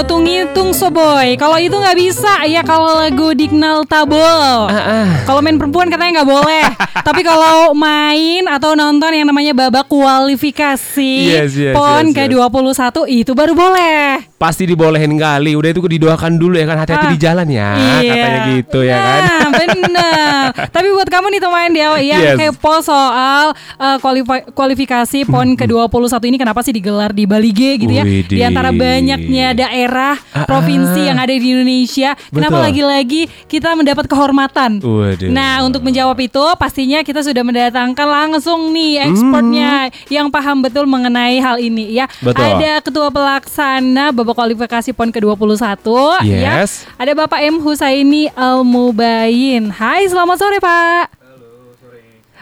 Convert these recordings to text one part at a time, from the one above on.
Gotung ngitung so boy. Kalau itu nggak bisa ya kalau lagu Dignal Tabol. Kalau main perempuan katanya nggak boleh. Tapi kalau main atau nonton yang namanya babak kualifikasi Yes, yes, PON yes, yes. ke-21 itu baru boleh. Pasti dibolehin kali. Udah itu didoakan dulu ya kan hati-hati Ah. di jalan ya. Katanya gitu ya kan. Nah, bener. Tapi buat kamu nih teman dia yang Yes. kepo soal uh, kualifi- kualifikasi PON ke-21 ini kenapa sih digelar di Bali G gitu ya? Widih. Di antara banyaknya daerah Ah, provinsi ah. yang ada di Indonesia, kenapa Betul. lagi-lagi kita mendapat kehormatan? Waduh. Nah, untuk menjawab itu pastinya kita sudah mendatangkan langsung nih ekspornya yang paham betul mengenai hal ini ya. Hmm. Betul. Ada ketua pelaksana babak kualifikasi PON ke-21 ya. Yes. Ada Bapak M Husaini Al Mubayin. Hai, selamat sore, Pak.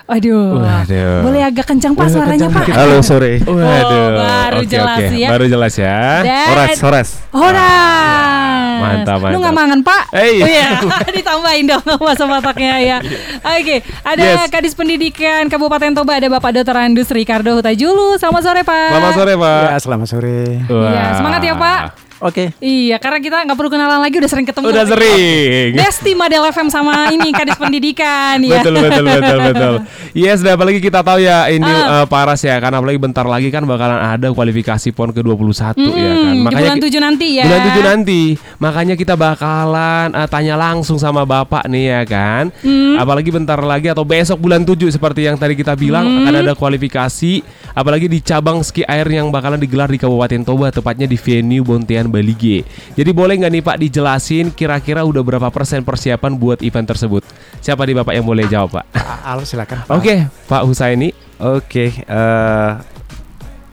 Aduh. Waduh. Boleh agak kencang Pak Boleh suaranya, kencang Pak. Halo sore. Waduh. baru Oke, jelas oke. ya. Baru jelas ya. Dan Horas, horas. Horas. Mantap, Lu mantap. nggak mangan, Pak? Iya. Oh, iya. Ditambahin dong masa mataknya ya. Oke, ada Yes. Kadis Pendidikan Kabupaten Toba ada Bapak Dr. Andus Ricardo Hutajulu. Selamat sore, Pak. Selamat sore, Pak. Ya, selamat sore. Iya, semangat ya, Pak. Oke. Iya, karena kita nggak perlu kenalan lagi udah sering ketemu. Udah sering. Besti Model FM sama ini Kadis Pendidikan ya. Betul betul betul betul. Yes, dan apalagi kita tahu ya ini Ah. eh, paras ya kan apalagi bentar lagi kan bakalan ada kualifikasi PON ke-21 ya kan. Hmm, di bulan ki- 7 nanti ya. Bulan 7 nanti. Makanya kita bakalan eh, tanya langsung sama Bapak nih ya kan. Hmm. Apalagi bentar lagi atau besok bulan 7 seperti yang tadi kita bilang Hmm. akan ada kualifikasi apalagi di cabang ski air yang bakalan digelar di Kabupaten Toba tepatnya di venue Bontian Bali G. Jadi boleh nggak nih Pak dijelasin kira-kira udah berapa persen persiapan buat event tersebut? Siapa nih Bapak yang boleh jawab Pak? Al silakan. Oke, Pak Husaini. Oke, eh,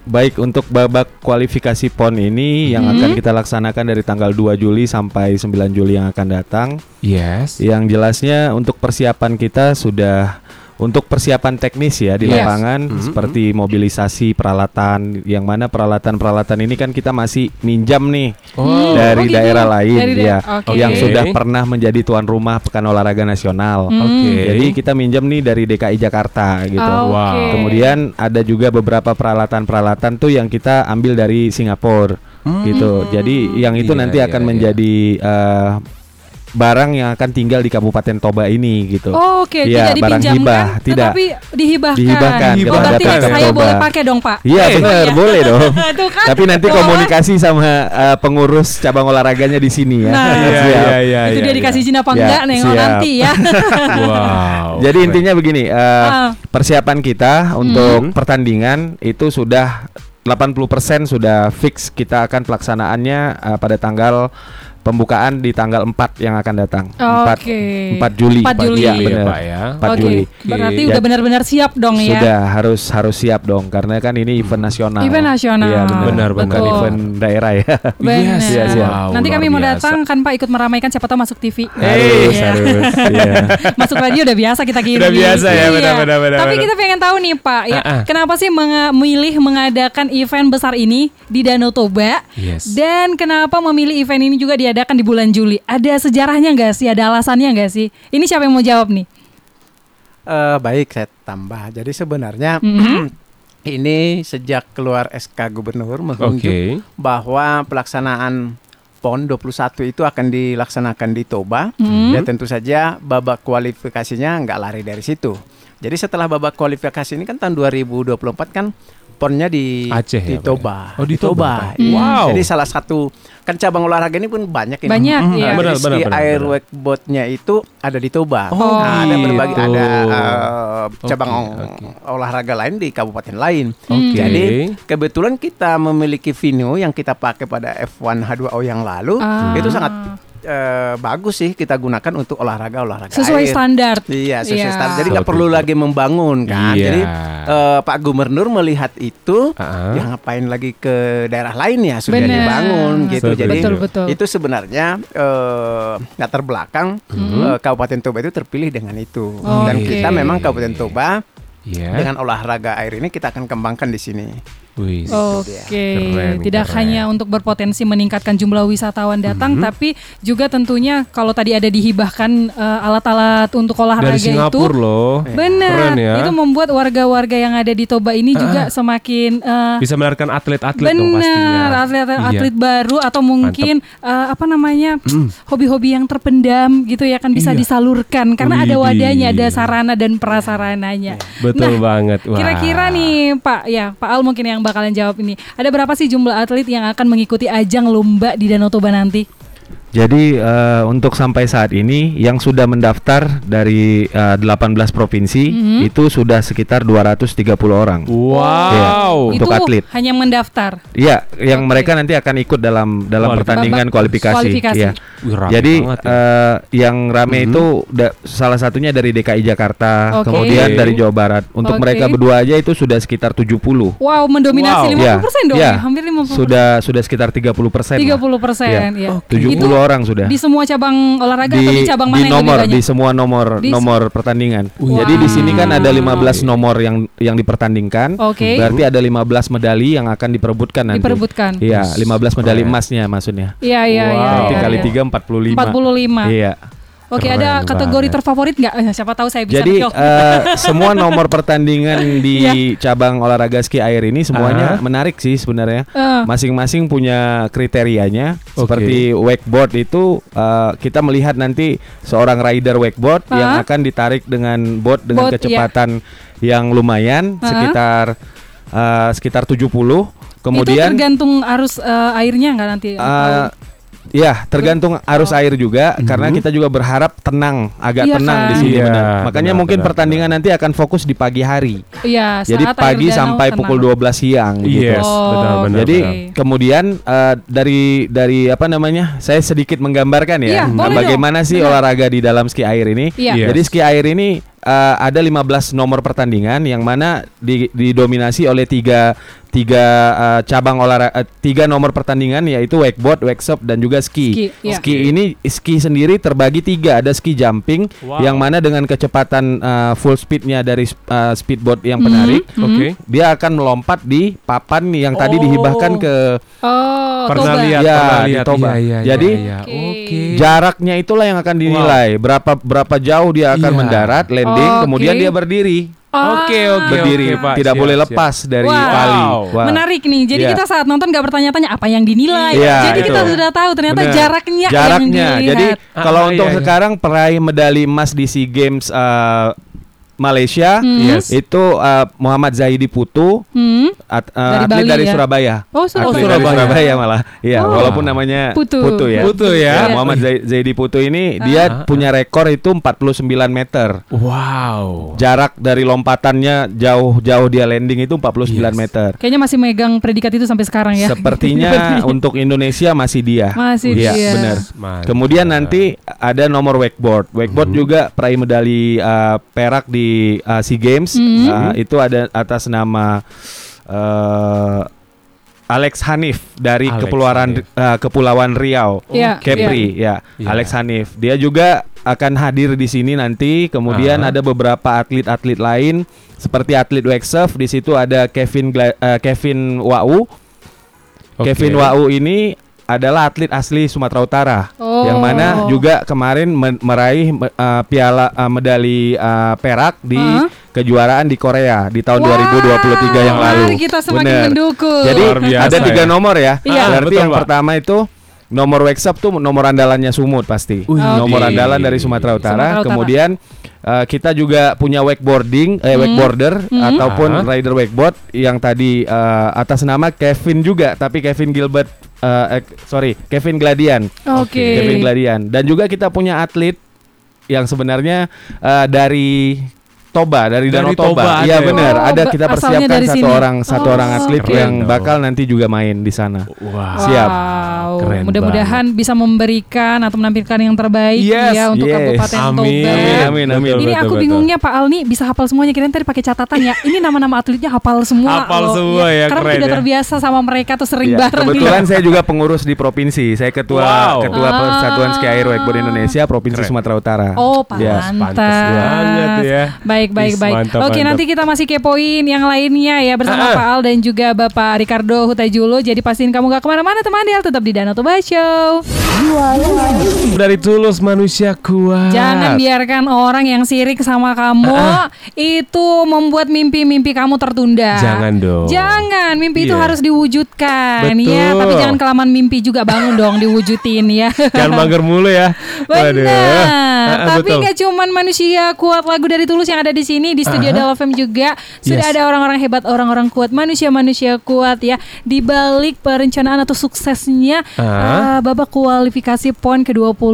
baik untuk babak kualifikasi PON ini yang akan kita laksanakan dari tanggal 2 Juli sampai 9 Juli yang akan datang. Yes. Yang jelasnya untuk persiapan kita sudah untuk persiapan teknis ya di Yes. lapangan Mhm. seperti mobilisasi peralatan yang mana peralatan-peralatan ini kan kita masih minjam nih Oh. dari Oh, gitu. daerah lain Dari da- ya oke. yang sudah pernah menjadi tuan rumah Pekan Olahraga Nasional. Hmm. Oke. Jadi kita minjam nih dari DKI Jakarta gitu. Oh, Wow. Kemudian ada juga beberapa peralatan-peralatan tuh yang kita ambil dari Singapura Hmm. gitu. Jadi yang itu Iya, nanti iya, akan iya. menjadi eh, barang yang akan tinggal di Kabupaten Toba ini gitu. Oh, Oke, Iya, tidak barang hibah, tidak. tetapi dihibahkan. Dihibahkan Oh, berarti saya Toba. boleh pakai dong, Pak. Iya Eh, benar, iya. boleh dong. Kan. Tapi nanti Boleh. komunikasi sama eh, pengurus cabang olahraganya di sini ya. Nah, Iya, Siap. iya, iya, itu iya, dia iya. dikasih izin apa Ya, enggak nih siap. nanti ya. Wow. Jadi intinya begini, Ah. persiapan kita untuk Hmm. pertandingan itu sudah 80% sudah fix kita akan pelaksanaannya eh, pada tanggal pembukaan di tanggal 4 yang akan datang. 4 Oke. 4 Juli. 4 Juli. Iya, Iya, benar. Pak, ya. 4 Oke, Juli. Berarti Ya. udah benar-benar siap dong ya. Sudah harus harus siap dong karena kan ini event nasional. Event nasional. Iya, benar. Benar, Bukan betul. event daerah ya. Benar. Yes, yes, yes. Wow, Nanti kami mau biasa. datang kan Pak ikut meramaikan siapa tahu masuk TV. harus, Iya. harus. Iya. Masuk radio udah biasa kita gini. Udah biasa ya, Iya. benar, benar, benar, Tapi benar. kita pengen tahu nih Pak, ya Ah, ah. kenapa sih memilih mengadakan event besar ini di Danau Toba? Yes. Dan kenapa memilih event ini juga diadakan di bulan Juli? Ada sejarahnya nggak sih? Ada alasannya nggak sih? Ini siapa yang mau jawab nih? Eh, baik, saya tambah. Jadi sebenarnya Mhm. ini sejak keluar SK Gubernur menunjuk Oke. bahwa pelaksanaan PON 21 itu akan dilaksanakan di Toba. Hmm. Dan tentu saja babak kualifikasinya nggak lari dari situ. Jadi setelah babak kualifikasi ini kan tahun 2024 kan ponnya di Aceh di ya, Pak, ya? Toba. Oh, di Toba, Pak. Iya. Wow. Jadi salah satu kan cabang olahraga ini pun banyak ini. Banyak, Hmm, iya. jadi Benar, benar, benar, air wakeboardnya itu ada di Toba. Oh, Nah, ada berbagai gitu. ada eh, cabang Oke, oke. olahraga lain di kabupaten lain. Oke. Jadi kebetulan kita memiliki venue yang kita pakai pada F1 H2O yang lalu Ah. itu sangat eh, bagus sih kita gunakan untuk olahraga olahraga Sesuai air. standar. Iya, sesuai Iya. standar. Jadi nggak perlu lagi membangun kan. Iya. Jadi eh, Pak Gubernur melihat itu, Ah. ya ngapain lagi ke daerah lain ya sudah Benar. dibangun gitu. Setuju. Jadi Betul, betul. itu sebenarnya eh, latar belakang eh, Kabupaten Toba itu terpilih dengan itu. Dan Oke. kita memang Kabupaten Toba Iya. dengan olahraga air ini kita akan kembangkan di sini. Oke, Keren, tidak keren. hanya untuk berpotensi meningkatkan jumlah wisatawan datang, tapi juga tentunya kalau tadi ada dihibahkan eh, alat-alat untuk olahraga Dari Singapura itu, loh. benar, Keren ya. itu membuat warga-warga yang ada di Toba ini juga semakin eh, Bisa melahirkan atlet-atlet. Benar, atlet-atlet Iya. baru atau mungkin eh, apa namanya hobi-hobi yang terpendam gitu ya kan bisa Iya. disalurkan karena ada Widih. wadahnya, ada sarana dan prasarananya. Betul Nah, banget. Kira-kira nih Pak, ya Pak Al mungkin yang bakalan jawab ini. Ada berapa sih jumlah atlet yang akan mengikuti ajang lomba di Danau Toba nanti? Jadi eh, untuk sampai saat ini yang sudah mendaftar dari eh, 18 provinsi Mhm. itu sudah sekitar 230 orang. Wow. Untuk Itu atlet. hanya mendaftar. Iya, yang Oke. mereka nanti akan ikut dalam dalam Kualifikasi. pertandingan Babak kualifikasi. kualifikasi. Iya. Wih, rame Jadi banget ya. eh, yang rame Mhm. itu da- salah satunya dari DKI Jakarta, Oke. kemudian Oke. dari Jawa Barat. Untuk Oke. mereka berdua aja itu sudah sekitar 70. Wow, mendominasi Wow. 50% dong Iya. ya, hampir 50%. Sudah sudah sekitar 30 persen. 30 persen ya. 70 Itu orang sudah. Di semua cabang olahraga atau di cabang mana di yang nomor lebih di semua nomor Di se- nomor pertandingan. Wow. Jadi di sini kan ada 15 nomor yang yang dipertandingkan. Oke. Berarti ada 15 medali yang akan diperebutkan nanti. Diperebutkan. Iya, 15 medali emasnya maksudnya. Iya iya iya. Wow. Iya, kali iya. 3 45. 45. Iya. Oke, Keren ada kategori banget. terfavorit nggak? Eh, Siapa tahu saya bisa Jadi eh, semua nomor pertandingan di cabang olahraga ski air ini semuanya Ah. menarik sih sebenarnya. Eh, Masing-masing punya kriterianya. Oke. Seperti wakeboard itu eh, kita melihat nanti seorang rider wakeboard yang Ah. akan ditarik dengan boat dengan Boat, iya. kecepatan yang lumayan Ah. sekitar eh, sekitar 70. itu Kemudian tergantung arus eh, airnya nggak nanti? eh, Ya, tergantung arus air juga karena kita juga berharap tenang, agak Oh. Iya tenang kan? di sini Iya, benar. Makanya benar, mungkin benar, pertandingan nanti akan fokus di pagi hari. Iya, Jadi pagi sampai tenang. pukul 12 siang gitu. Yes, Oh, benar-benar. Jadi Oke. kemudian eh, dari dari apa namanya? Saya sedikit menggambarkan ya Iya, nah, boleh bagaimana dong. sih Benar. olahraga di dalam ski air ini. Iya. Yes. Jadi ski air ini eh, ada 15 nomor pertandingan yang mana di- didominasi oleh tiga tiga eh, cabang olahraga eh, tiga nomor pertandingan yaitu wakeboard, wakesop dan juga ski. Ski, iya. Ski ini ski sendiri terbagi tiga ada ski jumping Wow. yang mana dengan kecepatan eh, full speednya dari eh, speedboat yang Mhm, penarik mhm. Oke. dia akan melompat di papan yang tadi Oh. dihibahkan ke Oh, Pernah Toba. lihat, Ya, pernah di lihat. Toba. Iya, iya, Jadi, iya, iya. Oke. Oke. jaraknya itulah yang akan dinilai berapa berapa jauh dia akan Iya. mendarat landing Oke. kemudian dia berdiri. Oke, oke, berdiri oke, Pak. tidak Siap, boleh siap. lepas dari Wow. tali Wah. Menarik nih. Jadi Iya. kita saat nonton nggak bertanya-tanya apa yang dinilai. Iya, Jadi kita itu. sudah tahu ternyata Bener. jaraknya, jaraknya yang dilihat. jadi Ah, kalau iya, untuk iya. sekarang peraih medali emas di SEA Games eh, Malaysia Hmm. Yes. itu eh, Muhammad Zaidi Putu Hmm. at- eh, Dari atlet Bali dari ya? Surabaya Oh, Surabaya. Atlet dari Surabaya. Surabaya malah ya Oh. walaupun namanya Putu. ya Putu ya. Ya, Iya. Muhammad Zai- Zaidi Putu ini Ah. dia Ah, punya rekor itu 49 meter Wow. jarak dari lompatannya jauh-jauh dia landing itu 49 Yes. meter Kayaknya masih megang predikat itu sampai sekarang ya. sepertinya untuk Indonesia masih dia Masih Iya, dia. benar. Kemudian nanti ada nomor wakeboard. Wakeboard Mhm. juga peraih medali uh, perak di uh, SEA Games. Mhm. Uh, itu ada atas nama uh, Alex Hanif dari Alex Kepulauan Hanif. uh, Kepulauan Riau. Iya, Kepri ya, Iya. Alex Hanif. Dia juga akan hadir di sini nanti. Kemudian Ah. ada beberapa atlet-atlet lain seperti atlet wake di situ ada Kevin Gla- uh, Kevin Wau. Oke. Kevin Wau ini adalah atlet asli Sumatera Utara Oh. yang mana juga kemarin meraih me- uh, piala uh, medali uh, perak di Hah? kejuaraan di Korea di tahun Wah, 2023 yang lalu. Mari kita semakin Bener. mendukung. Jadi ada tiga ya. nomor ya. Iya. Berarti Betul, yang Pak. pertama itu nomor wakesap tuh nomor andalannya Sumut pasti. Wih. Nomor Oke. andalan dari Sumatera Utara. Sumatera Utara. Kemudian uh, kita juga punya wakeboarding, eh, Hmm. wakeboarder Hmm. ataupun Ah. rider wakeboard yang tadi uh, atas nama Kevin juga, tapi Kevin Gilbert, uh, eh, sorry, Kevin Gladian. Oke. Kevin Gladian. Dan juga kita punya atlet yang sebenarnya uh, dari Toba, dari Danau Dari Toba Toba. Iya ya? benar, Oh, ada kita persiapkan dari satu sini. orang satu Oh, orang atlet keren yang dong. bakal nanti juga main di sana. Wah. Siap. Wow. Keren Mudah-mudahan bisa memberikan atau menampilkan yang terbaik Yes, ya untuk yes. Kabupaten Amin. Toba. Amin, amin, amin. Ini Betul, aku betul, bingungnya Pak Al nih bisa hafal semuanya kirain tadi pakai catatan ya. Ini nama-nama atletnya hafal semua. Hafal loh. semua ya, Karena keren tidak ya. terbiasa sama mereka tuh sering Iya, bareng. kebetulan ya. saya juga pengurus di provinsi. Saya ketua Wow. ketua Ah. Persatuan Ski Air Wakeboard Indonesia Provinsi Keren. Sumatera Utara. Oh, Ya, pantas. pantas banget ya. Baik, baik, baik, baik. mantap, Oke, mantap. nanti kita masih kepoin yang lainnya ya bersama Ah, ah. Pak Al dan juga Bapak Ricardo Hutajulo. Jadi pastiin kamu gak ke mana-mana teman Del, tetap di Danau Toba Show. Dari tulus manusia kuat. Jangan biarkan orang yang sirik sama kamu itu membuat mimpi-mimpi kamu tertunda. Jangan dong. Jangan, mimpi itu Iya. harus diwujudkan Betul. ya. Tapi jangan kelamaan mimpi juga bangun dong diwujudin ya. Jangan mager mulu ya. Benar. Ah, ah, Tapi betul. nggak cuman manusia kuat lagu dari Tulus yang ada di sini di studio Del FM juga sudah Yes. ada orang-orang hebat, orang-orang kuat, manusia-manusia kuat ya di balik perencanaan atau suksesnya Ah. eh, babak kualifikasi PON ke-21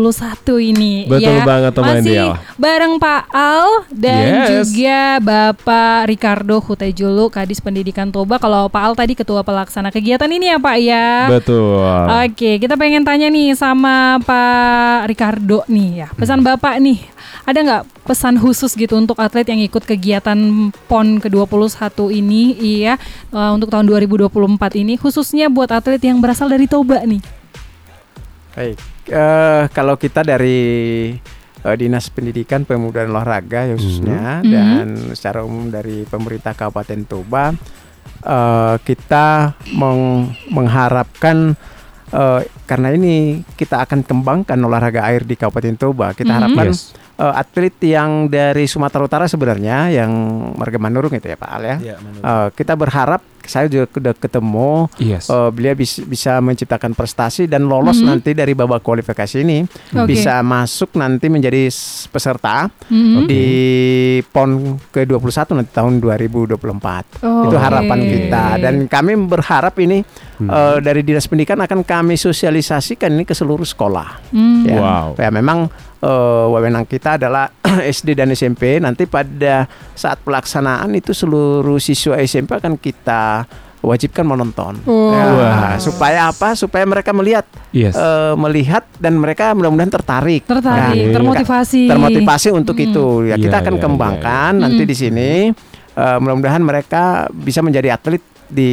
ini Betul ya. banget, teman Masih Del. bareng Pak Al dan Yes. juga Bapak Ricardo Hutejulu Kadis Pendidikan Toba. Kalau Pak Al tadi ketua pelaksana kegiatan ini ya Pak ya. Betul. Oke, kita pengen tanya nih sama Pak Ricardo nih ya. Pesan Bapak nih, ada nggak pesan khusus gitu untuk atlet yang ikut kegiatan PON ke-21 ini iya eh, untuk tahun 2024 ini khususnya buat atlet yang berasal dari Toba nih. Baik, eh, kalau kita dari eh, Dinas Pendidikan Pemuda dan Olahraga ya khususnya Mhm. dan secara umum dari pemerintah Kabupaten Toba eh, kita meng- mengharapkan eh, karena ini kita akan kembangkan olahraga air di Kabupaten Toba. Kita Mhm. harapkan Yes. Eh, atlet yang dari Sumatera Utara sebenarnya yang Marga Manurung itu ya Pak Al ya. Ya, Eh, kita berharap saya juga sudah ketemu Yes. eh, beliau bis- bisa menciptakan prestasi dan lolos Mhm. nanti dari babak kualifikasi ini Oke. bisa masuk nanti menjadi peserta Mhm. di PON ke-21 nanti tahun 2024. Oke. Itu harapan kita dan kami berharap ini eh, dari Dinas Pendidikan akan kami sosialisasikan ini ke seluruh sekolah. Hmm. Ya, Wow. ya memang eh, wewenang kita adalah SD dan SMP. Nanti pada saat pelaksanaan itu seluruh siswa SMP akan kita wajibkan menonton. Wow. Ya, Wah. supaya apa? Supaya mereka melihat Yes. eh, melihat dan mereka mudah-mudahan tertarik. Tertarik, Oke. termotivasi. Termotivasi untuk itu. Ya Iya, kita akan iya, kembangkan iya. nanti Mm. di sini. Eh, mudah-mudahan mereka bisa menjadi atlet di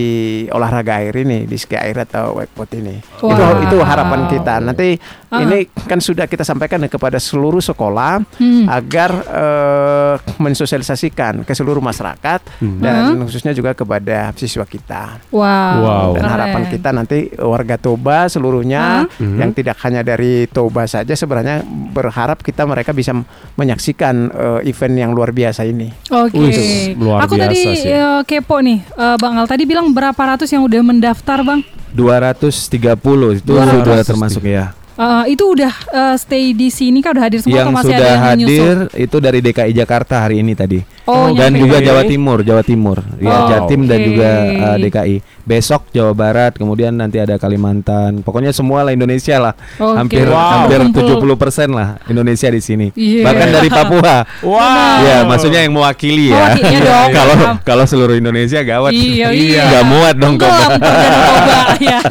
olahraga air ini di ski air atau wakeboard ini itu Wow. itu harapan kita nanti Ah. ini kan sudah kita sampaikan kepada seluruh sekolah Hmm. agar eh, mensosialisasikan ke seluruh masyarakat Hmm. dan khususnya juga kepada siswa kita Wow. Wow. dan keren. harapan kita nanti warga Toba seluruhnya Mhm. yang tidak hanya dari Toba saja sebenarnya berharap kita mereka bisa menyaksikan eh, event yang luar biasa ini. Oke. Wih, luar Aku tadi biasa sih. eh, kepo nih, eh, Bang Al tadi bilang berapa ratus yang udah mendaftar, Bang? 230 itu 230. sudah termasuk ya. Eh, itu udah eh, stay di sini kah udah hadir semua yang atau masih sudah ada yang hadir menyusul? itu dari DKI Jakarta hari ini tadi. Oh, dan nyampe. juga. Jawa Timur, Jawa Timur. Ya, Oh, Jatim dan oke. juga uh, DKI. Besok Jawa Barat, kemudian nanti ada Kalimantan. Pokoknya semua lah Indonesia lah. Oke. Hampir Wow. hampir Kumpul. 70% lah Indonesia di sini. Iya. Bahkan dari Papua. Wow. Ya, maksudnya yang mewakili ya. Kalau kalau seluruh Indonesia gawat. Iya, iya. Nggak muat dong kok. Ya.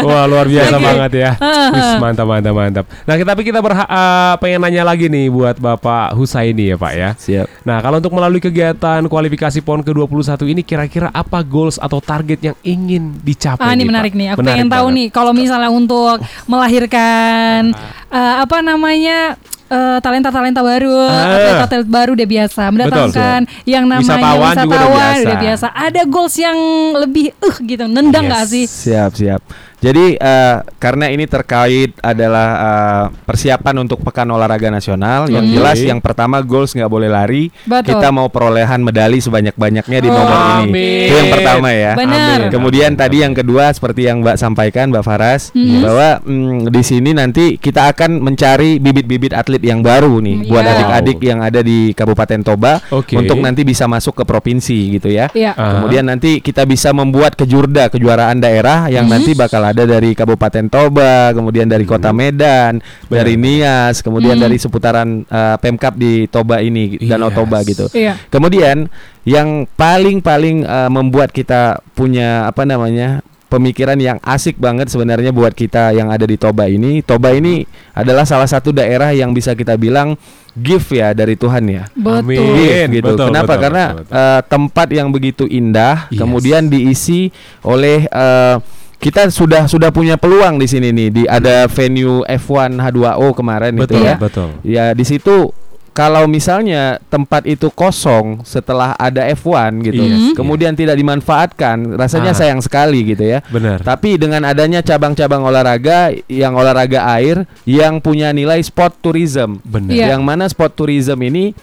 Wah luar biasa banget ya. Wis, mantap mantap mantap. Nah kita- tapi kita berha- eh, pengen nanya lagi nih buat Bapak Husaini ya Pak ya. Siap. Nah kalau untuk melalui kegiatan kualifikasi PON ke-21 ini kira-kira apa goals atau target yang ingin dicapai? Ah, ini nih, menarik Pak? nih. Aku Menarik pengen tahu banget. nih kalau misalnya untuk melahirkan eh, apa namanya eh, talenta-talenta baru, Ah. atlet-atlet baru udah biasa, mendatangkan yang namanya Wisatawan juga udah biasa. udah biasa. Ada goals yang lebih uh gitu, nendang Yes. nggak sih? Siap, siap. Jadi eh, karena ini terkait adalah eh, persiapan untuk Pekan Olahraga Nasional, yang Oke. jelas yang pertama goals nggak boleh lari. Betul. Kita mau perolehan medali sebanyak-banyaknya di Oh. nomor ini. Amin. Itu yang pertama ya. Benar. Amin. Kemudian tadi yang kedua seperti yang Mbak sampaikan Mbak Faras Mhm. bahwa mm, di sini nanti kita akan mencari bibit-bibit atlet yang baru nih buat Iya. adik-adik yang ada di Kabupaten Toba Oke. untuk nanti bisa masuk ke provinsi gitu ya. Iya. Ah. Kemudian nanti kita bisa membuat kejurda kejuaraan daerah yang Mhm. nanti bakal ada dari Kabupaten Toba, kemudian dari Kota Medan, dari Nias, kemudian Mhm. dari seputaran uh, Pemkap di Toba ini, Danau Yes. Toba gitu. Iya. Kemudian yang paling-paling uh, membuat kita punya apa namanya? pemikiran yang asik banget sebenarnya buat kita yang ada di Toba ini. Toba ini adalah salah satu daerah yang bisa kita bilang gift ya dari Tuhan ya. Betul. Amin. Gift gitu. Betul, Kenapa? betul, Karena betul, betul. eh, tempat yang begitu indah, Yes. kemudian diisi oleh eh, kita sudah sudah punya peluang di sini nih. Di ada venue F1 H2O kemarin betul itu ya. betul. Ya di situ kalau misalnya tempat itu kosong setelah ada F1 gitu, Iya sih. kemudian tidak dimanfaatkan, rasanya Ah. sayang sekali gitu ya. Benar. Tapi dengan adanya cabang-cabang olahraga yang olahraga air yang punya nilai sport tourism, Benar. Iya. yang mana sport tourism ini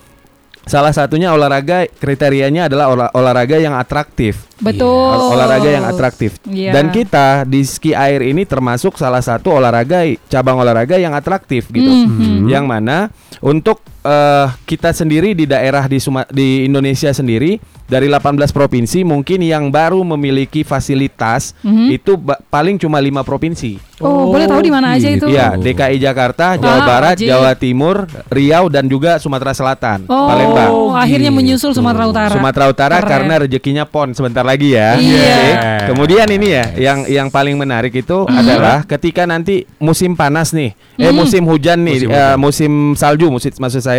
salah satunya olahraga kriterianya adalah olah- olahraga yang atraktif. Betul. Ol- olahraga yang atraktif. Iya. Dan kita di ski air ini termasuk salah satu olahraga cabang olahraga yang atraktif gitu. Mhm. Yang mana untuk eh, kita sendiri di daerah di Suma- di Indonesia sendiri dari 18 provinsi mungkin yang baru memiliki fasilitas Mhm. itu ba- paling cuma lima provinsi. Oh, boleh tahu di mana aja itu? Iya, DKI Jakarta, Jawa Ah, Barat, wajib. Jawa Timur, Riau dan juga Sumatera Selatan, Oh, Palembang. akhirnya gitu. menyusul Sumatera Utara. Sumatera Utara Keren. karena rezekinya pon sebentar lagi ya. Iya. Oke. Kemudian ini ya yang yang paling menarik itu Mhm. adalah ketika nanti musim panas nih, eh musim hujan nih, Musim eh, hujan. musim salju musim maksud saya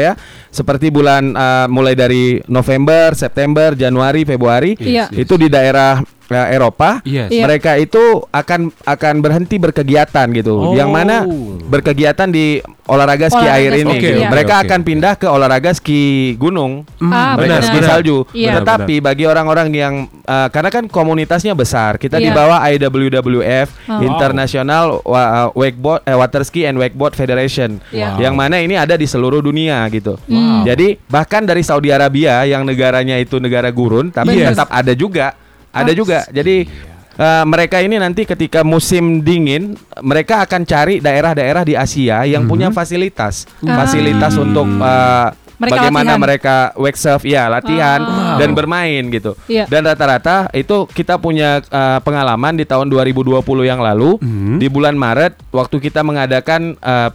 seperti bulan eh, mulai dari November, September, Januari, Februari Iya. itu di daerah eh, Eropa Yes. Iya. mereka itu akan akan berhenti berkegiatan gitu. Oh. Yang mana berkegiatan di olahraga ski Olahraga air ski, ini. Oke, gitu. iya. Mereka oke, akan pindah ke olahraga ski gunung. Ah, mereka benar. ski salju. Iya. Tetapi bagi orang-orang yang uh, karena kan komunitasnya besar, kita di Iya. bawah IWWF Oh. International uh, Wakeboard eh, Water Ski and Wakeboard Federation. Iya. Yang mana ini ada di seluruh dunia gitu. Wow. Jadi bahkan dari Saudi Arabia yang negaranya itu negara gurun tapi Benar. tetap ada juga. Ada juga. Jadi uh, mereka ini nanti ketika musim dingin mereka akan cari daerah-daerah di Asia yang punya fasilitas. Ah. Fasilitas untuk uh, Mereka bagaimana latihan. mereka wake surf ya latihan Ah. dan bermain gitu. Iya. Dan rata-rata itu kita punya uh, pengalaman di tahun 2020 yang lalu Mhm. di bulan Maret waktu kita mengadakan uh,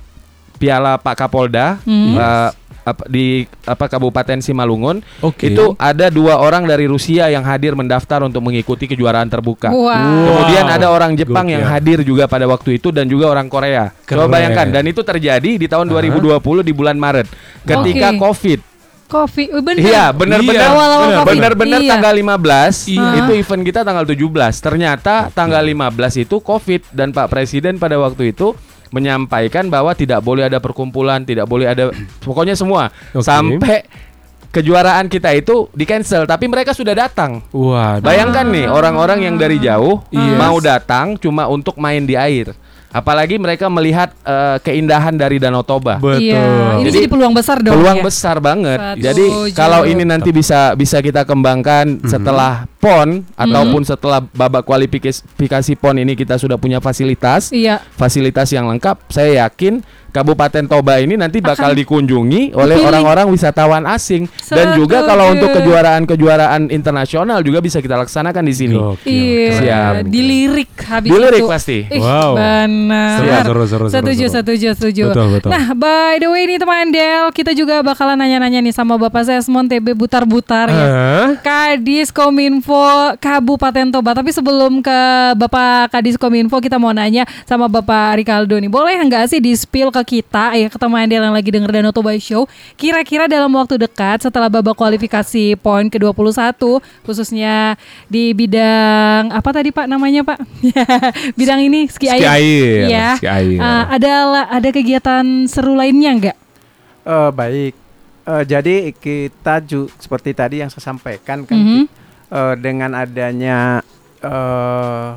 Piala Pak Kapolda Mhm. uh, apa, di apa Kabupaten Simalungun Oke. itu ada dua orang dari Rusia yang hadir mendaftar untuk mengikuti kejuaraan terbuka. Wow. Kemudian ada orang Jepang Gokil. yang hadir juga pada waktu itu dan juga orang Korea. Coba Keren. bayangkan dan itu terjadi di tahun 2020 di bulan Maret ketika Oke. Covid. Kopi, oh, bener. Iya, benar-benar Iya, benar-benar Iya. tanggal 15 Iya. itu event kita tanggal 17. Ternyata tanggal 15 itu Covid dan Pak Presiden pada waktu itu menyampaikan bahwa tidak boleh ada perkumpulan, tidak boleh ada pokoknya semua Oke. sampai kejuaraan kita itu di cancel tapi mereka sudah datang. Wah, Bayangkan nih orang-orang yang dari jauh Yes. mau datang cuma untuk main di air. Apalagi mereka melihat eh, keindahan dari Danau Toba. betul. Iya, ini Jadi, jadi peluang besar dong. Peluang ya. besar banget. Setuju. Jadi kalau ini nanti bisa bisa kita kembangkan setelah PON ataupun setelah babak kualifikasi PON ini kita sudah punya fasilitas, Iya. fasilitas yang lengkap, saya yakin Kabupaten Toba ini nanti bakal Akan dikunjungi oleh orang-orang wisatawan asing dan juga Setuju. kalau untuk kejuaraan-kejuaraan internasional juga bisa kita laksanakan di sini. Iya. Siap. dilirik habis Dilirik itu. pasti. Ih, Wow. Benar. Seru, seru, seru, setuju, seru. setuju, setuju. Betul, betul. Nah, by the way nih teman Del, kita juga bakalan nanya-nanya nih sama Bapak Sesmon TB Butar-Butar ya. Hah? Kadis Kominfo Kabupaten Toba. Tapi sebelum ke Bapak Kadis Kominfo, kita mau nanya sama Bapak Ricardo nih. Boleh nggak sih di-spill ke kita, ya ke teman yang lagi denger Danau Toba Show, kira-kira dalam waktu dekat setelah babak kualifikasi poin ke-21, khususnya di bidang apa tadi Pak namanya Pak? bidang ini ski, Ski air, Iya. ski air. Uh, ada ada kegiatan seru lainnya nggak? Eh, baik. Eh, jadi kita ju seperti tadi yang saya sampaikan kan Mhm. eh, dengan adanya eh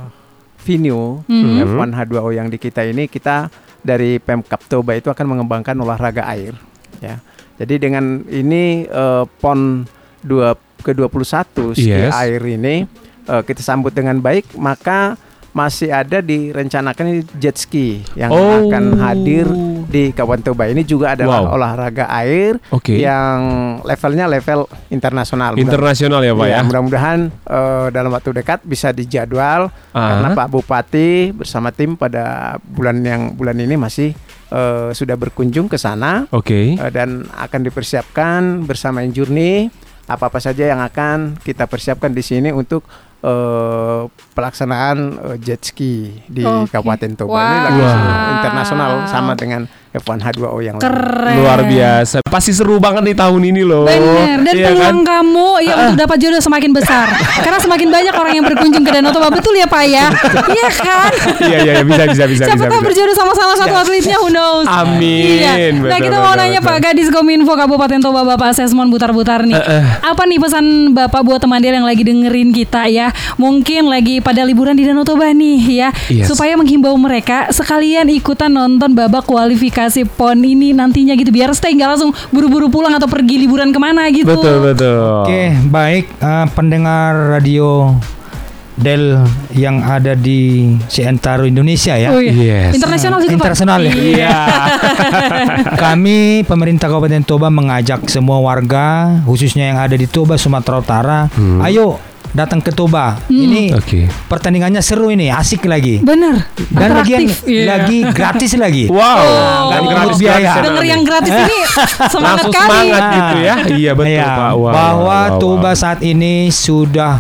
venue Mhm. F1 H2O yang di kita ini kita dari Pemkap Toba itu akan mengembangkan olahraga air ya. Jadi dengan ini eh, PON 2 ke-21 ski Yes. air ini eh, kita sambut dengan baik maka masih ada direncanakan jet ski yang Oh. akan hadir di Kabupaten Toba ini juga adalah Wow. olahraga air Oke. yang levelnya level internasional. Internasional ya, Pak Iya, ya. Mudah-mudahan eh, dalam waktu dekat bisa dijadwal Ah. karena Pak Bupati bersama tim pada bulan yang bulan ini masih eh, sudah berkunjung ke sana Oke. eh, dan akan dipersiapkan bersama Injurni apa-apa saja yang akan kita persiapkan di sini untuk eh, pelaksanaan uh, jet ski di Oke. Kabupaten Toba Wah. ini lagi Wow. internasional sama dengan F1 H2O yang lain. Keren. Luar biasa. Pasti seru banget nih tahun ini loh. Bener dan Iya peluang kan? kamu ya untuk dapat jodoh semakin besar karena semakin banyak orang yang berkunjung ke Danau Toba betul ya Pak ya iya kan Iya iya iya, bisa bisa bisa siapa bisa. tahu bisa. berjodoh sama salah satu atletnya who knows Amin. iya nah Betul, kita mau betul, nanya betul. Pak Gadis Kominfo Kabupaten Toba Bapak Sesmon Butar-Butar nih apa nih pesan Bapak buat teman dia yang lagi dengerin kita ya mungkin lagi pada liburan di Danau Toba nih ya Yes. supaya menghimbau mereka sekalian ikutan nonton babak kualifikasi PON ini nantinya gitu biar stay nggak langsung buru-buru pulang atau pergi liburan ke mana gitu Betul betul. Oke, baik eh, pendengar radio Del yang ada di seantero Indonesia ya. Oh, iya. Yes. Internasional juga Pak. Internasional ya. Iya. Kami pemerintah Kabupaten Toba mengajak semua warga khususnya yang ada di Toba Sumatera Utara, ayo datang ke Toba. Ini Oke. pertandingannya seru ini, asik lagi. Bener. Dan lagian Atraktif. Iya. lagi gratis lagi. Wow. Oh. Nggak Gratis, biaya. gratis, Denger gratis. yang gratis ini semangat Langsung kali. semangat gitu ya. Iya betul Iya, Pak. Wow, bahwa wow, wow, Toba wow. saat ini sudah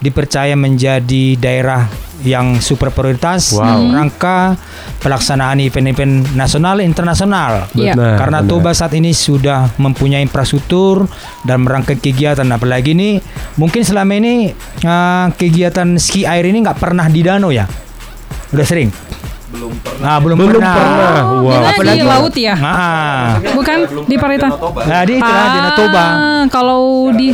dipercaya menjadi daerah yang super prioritas Wow. dalam rangka pelaksanaan event-event nasional internasional. Iya. Benar, Karena benar. Toba saat ini sudah mempunyai infrastruktur dan merangkai kegiatan. Apalagi ini mungkin selama ini uh, kegiatan ski air ini nggak pernah di danau ya. Udah sering? Belum pernah. belum, Belum pernah. pernah. Oh, Wow. Apalagi- di laut ya? Ah. Bukan di Parita. Nah, di itu lah, di Danau Toba. Ah, Kalau di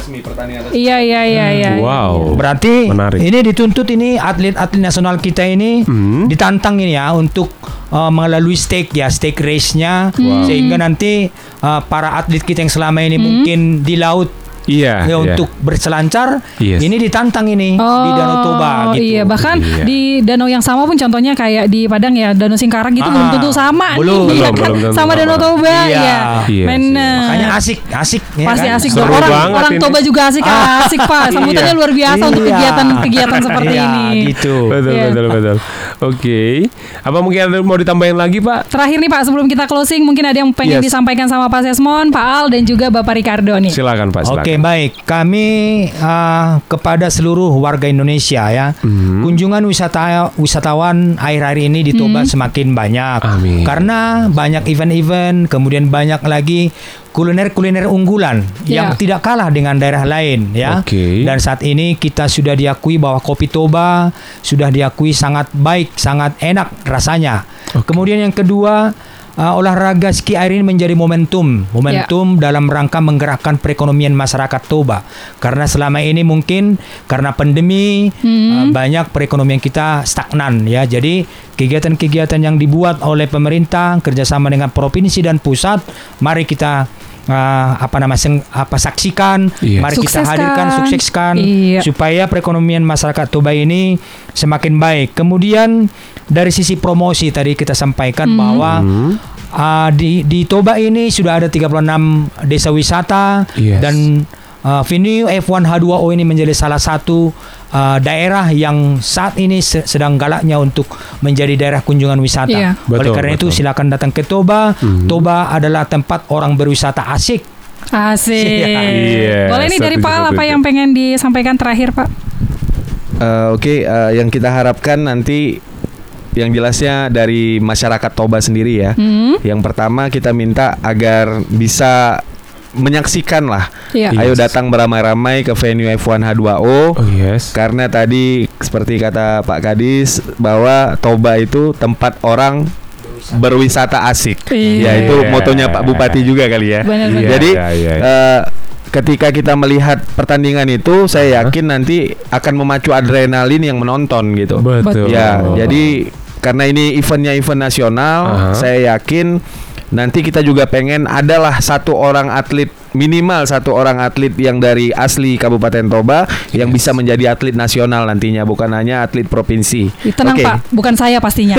Iya iya iya iya. Wow. Berarti Menarik. ini dituntut ini atlet-atlet nasional kita ini Hmm. ditantang ini ya untuk uh, melalui stake ya stake race-nya sehingga nanti uh, para atlet kita yang selama ini mungkin di laut Iya. ya, iya. untuk berselancar Yes. ini ditantang ini di Danau Toba gitu. Iya, bahkan Iya. di danau yang sama pun contohnya kayak di Padang ya, Danau Singkarak gitu Ah, belum tentu sama belum, nih, iya belum, kan? belum tentu sama. Danau Toba Iya. ya. Iya, Benar. Makanya asik, asik ya Pasti kan? asik Seru dong. Orang banget orang ini. Toba juga asik asik Pak. Sambutannya Iya. luar biasa untuk Iya. kegiatan-kegiatan seperti Iya, ini. gitu. Betul Iya. betul betul. Oke. Apa mungkin ada mau ditambahin lagi Pak? Terakhir nih Pak, sebelum kita closing, mungkin ada yang pengen Yes. disampaikan sama Pak Sesmon, Pak Al, dan juga Bapak Ricardo nih. Silakan Pak. Silakan. Oke baik, kami uh, kepada seluruh warga Indonesia ya, Mhm. kunjungan wisata wisatawan akhir-akhir ini di Toba semakin banyak. Amin. Karena banyak event-event, kemudian banyak lagi kuliner-kuliner unggulan Ya. yang tidak kalah dengan daerah lain ya. Oke. Dan saat ini kita sudah diakui bahwa kopi Toba sudah diakui sangat baik, sangat enak rasanya. Kemudian yang kedua uh, olahraga ski air ini menjadi momentum, momentum dalam rangka menggerakkan perekonomian masyarakat Toba. Karena selama ini mungkin karena pandemi uh, banyak perekonomian kita stagnan ya. Jadi kegiatan-kegiatan yang dibuat oleh pemerintah kerjasama dengan provinsi dan pusat, mari kita uh, apa nama seng- apa saksikan, Iya. mari kita Sukseskan. hadirkan, sukseskan Iya. supaya perekonomian masyarakat Toba ini semakin baik. Kemudian dari sisi promosi tadi kita sampaikan bahwa uh, di di Toba ini sudah ada 36 desa wisata Yes. dan uh, venue F1 H2O ini menjadi salah satu uh, daerah yang saat ini se- sedang galaknya untuk menjadi daerah kunjungan wisata. Iya. Oleh Betul, karena itu betul. silakan datang ke Toba. Toba adalah tempat orang berwisata asik. Asik. Iya, Boleh nih dari Pak apa yang pengen disampaikan terakhir Pak? Eh, Oke, eh, yang kita harapkan nanti yang jelasnya dari masyarakat Toba sendiri ya. Hmm? Yang pertama kita minta agar bisa menyaksikan lah. Iya. Ayo datang beramai-ramai ke venue F1 H2O. Oh yes. Karena tadi seperti kata Pak Kadis bahwa Toba itu tempat orang berwisata asik. Iya. Ya itu motonya Pak Bupati juga kali ya. Benar, benar. Jadi Iya, iya, iya. eh, ketika kita melihat pertandingan itu saya yakin nanti akan memacu adrenalin yang menonton gitu. Betul. Ya, jadi karena ini eventnya event nasional, Aha. saya yakin nanti kita juga pengen adalah satu orang atlet minimal satu orang atlet yang dari asli Kabupaten Toba yang bisa menjadi atlet nasional nantinya bukan hanya atlet provinsi. Tenang Oke. Pak, bukan saya pastinya.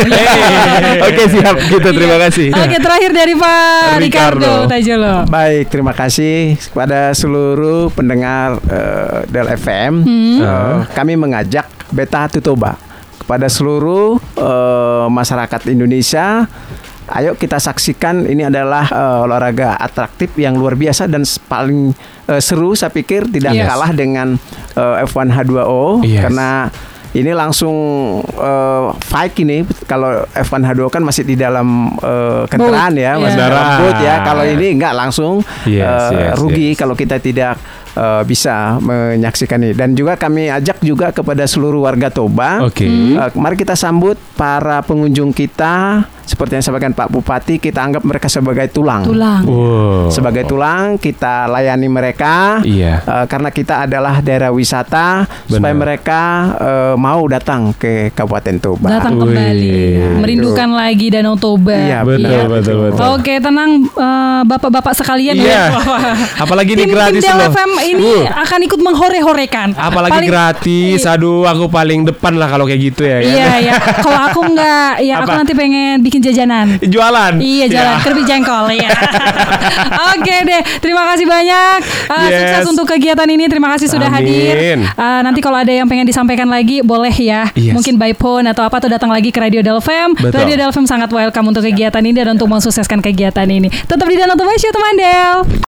Oke siap gitu terima kasih. Oke terakhir dari Pak Ricardo Ricardo. Tajolo. Baik, terima kasih kepada seluruh pendengar eh, Del FM. Eh, kami mengajak Beta Tutoba kepada seluruh eh, masyarakat Indonesia. Ayo kita saksikan ini adalah eh, olahraga atraktif yang luar biasa dan paling eh, seru saya pikir tidak Yes. kalah dengan eh, F1 H2O Yes. karena ini langsung uh, fight ini kalau F1H2 kan masih di dalam uh, kendaraan ya, Boat, masih iya. dalam boat ya. Kalau ini enggak langsung Yes, uh, yes, rugi kalau kita tidak uh, bisa menyaksikan ini. Dan juga kami ajak juga kepada seluruh warga Toba. Oke. Uh, mari kita sambut para pengunjung kita seperti yang disampaikan Pak Bupati, kita anggap mereka sebagai tulang. Tulang. Wow. Sebagai tulang kita layani mereka Iya. uh, karena kita adalah daerah wisata supaya Benar. mereka uh, mau datang ke Kabupaten Toba. Datang Wih. kembali, merindukan lagi Danau Toba. Iya, Betul, Iya. betul, betul. Oke, tenang eh, bapak-bapak sekalian Iya. ya. Apalagi ini gratis loh. FM ini Uh. akan ikut menghore-horekan. Apalagi Paling- gratis. Aduh, aku paling depan lah kalau kayak gitu ya. kan? Iya, iya. Kalau aku enggak, ya aku Apa? nanti pengen bikin jajanan. Jualan. Iya jalan Ya. keripik jengkol ya. Oke deh, terima kasih banyak. Uh, Yes. Sukses untuk kegiatan ini. Terima kasih sudah Amin. hadir. Uh, nanti kalau ada yang pengen disampaikan lagi boleh ya. Yes. Mungkin by phone atau apa atau datang lagi ke Radio Delfem. Betul. Radio Delfem sangat welcome untuk kegiatan ini dan untuk mensukseskan kegiatan ini. Tetap di Danau Show teman Del.